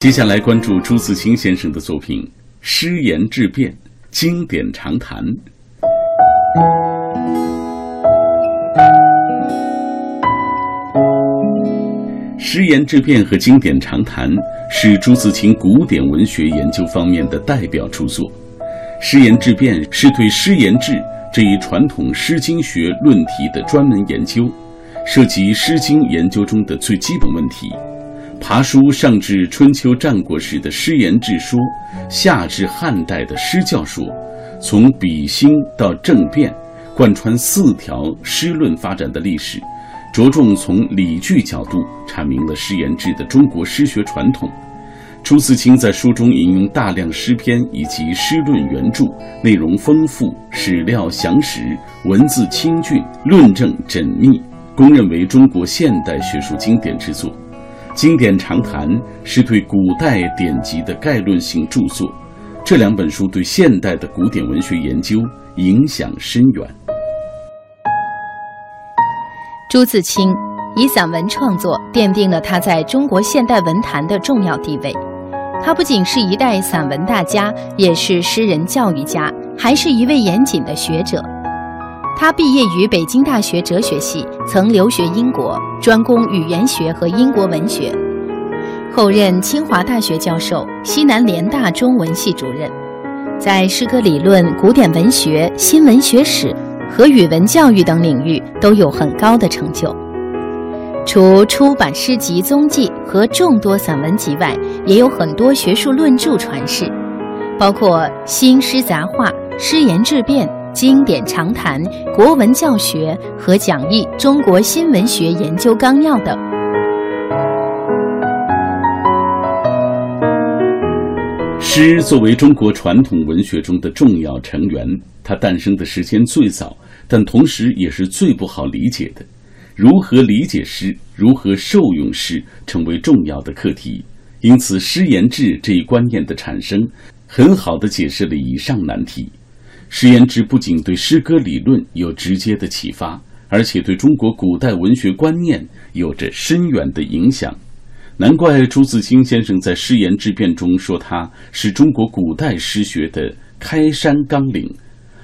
接下来关注朱自清先生的作品《诗言志辩》，经典长谈。《诗言志辩》和《经典长谈》是朱自清古典文学研究方面的代表著作。《诗言志辩》是对诗言志这一传统诗经学论题的专门研究，涉及诗经研究中的最基本问题。爬书上至春秋战国时的诗言志书，下至汉代的诗教书，从比兴到政变，贯穿四条诗论发展的历史，着重从理据角度阐明了诗言志的中国诗学传统。朱自清在书中引用大量诗篇以及诗论原著，内容丰富，史料详实，文字清俊，论证缜密，公认为中国现代学术经典之作。经典长谈是对古代典籍的概论性著作，这两本书对现代的古典文学研究影响深远。朱自清以散文创作奠定了他在中国现代文坛的重要地位。他不仅是一代散文大家，也是诗人教育家，还是一位严谨的学者。他毕业于北京大学哲学系，曾留学英国，专攻语言学和英国文学，后任清华大学教授、西南联大中文系主任，在诗歌理论、古典文学、新文学史和语文教育等领域都有很高的成就。除出版诗集踪迹和众多散文集外，也有很多学术论著传世，包括《新诗杂话》《诗言志辨》。经典长谈、国文教学和讲义《中国新文学研究纲要》等。诗作为中国传统文学中的重要成员，它诞生的时间最早，但同时也是最不好理解的。如何理解诗，如何受用诗，成为重要的课题。因此，诗言志这一观念的产生，很好的解释了以上难题。诗言志不仅对诗歌理论有直接的启发，而且对中国古代文学观念有着深远的影响。难怪朱自清先生在《诗言志变》中说，他是中国古代诗学的开山纲领。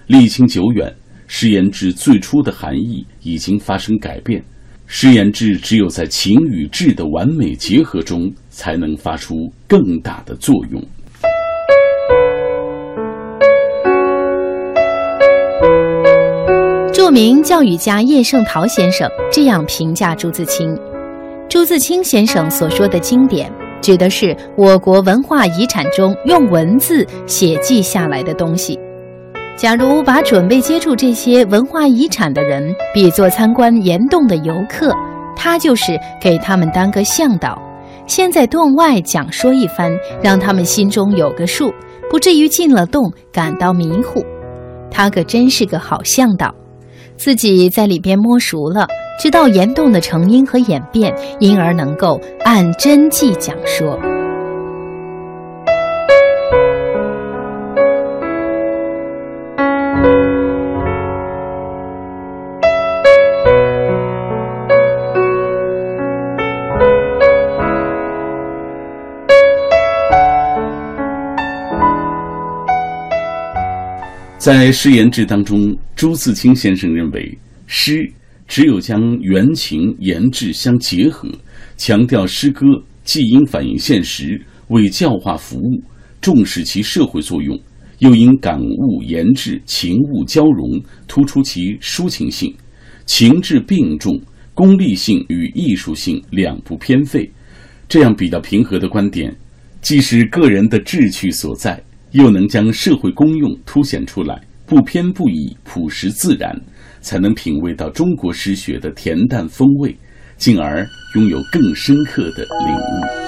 历经久远，诗言志最初的含义已经发生改变。诗言志只有在情与志的完美结合中，才能发出更大的作用。著名教育家叶圣陶先生这样评价朱自清：朱自清先生所说的经典，指的是我国文化遗产中用文字写记下来的东西。假如把准备接触这些文化遗产的人比作参观岩洞的游客，他就是给他们当个向导，先在洞外讲说一番，让他们心中有个数，不至于进了洞感到迷糊。他可真是个好向导。自己在里边摸熟了，知道岩洞的成因和演变，因而能够按真迹讲说。在诗言志当中，朱自清先生认为，诗只有将原情言志相结合，强调诗歌既应反映现实，为教化服务，重视其社会作用，又应感悟言志情物交融，突出其抒情性，情志并重，功利性与艺术性两不偏废。这样比较平和的观点，既是个人的志趣所在。又能将社会功用凸显出来，不偏不倚，朴实自然，才能品味到中国诗学的恬淡风味，进而拥有更深刻的领悟。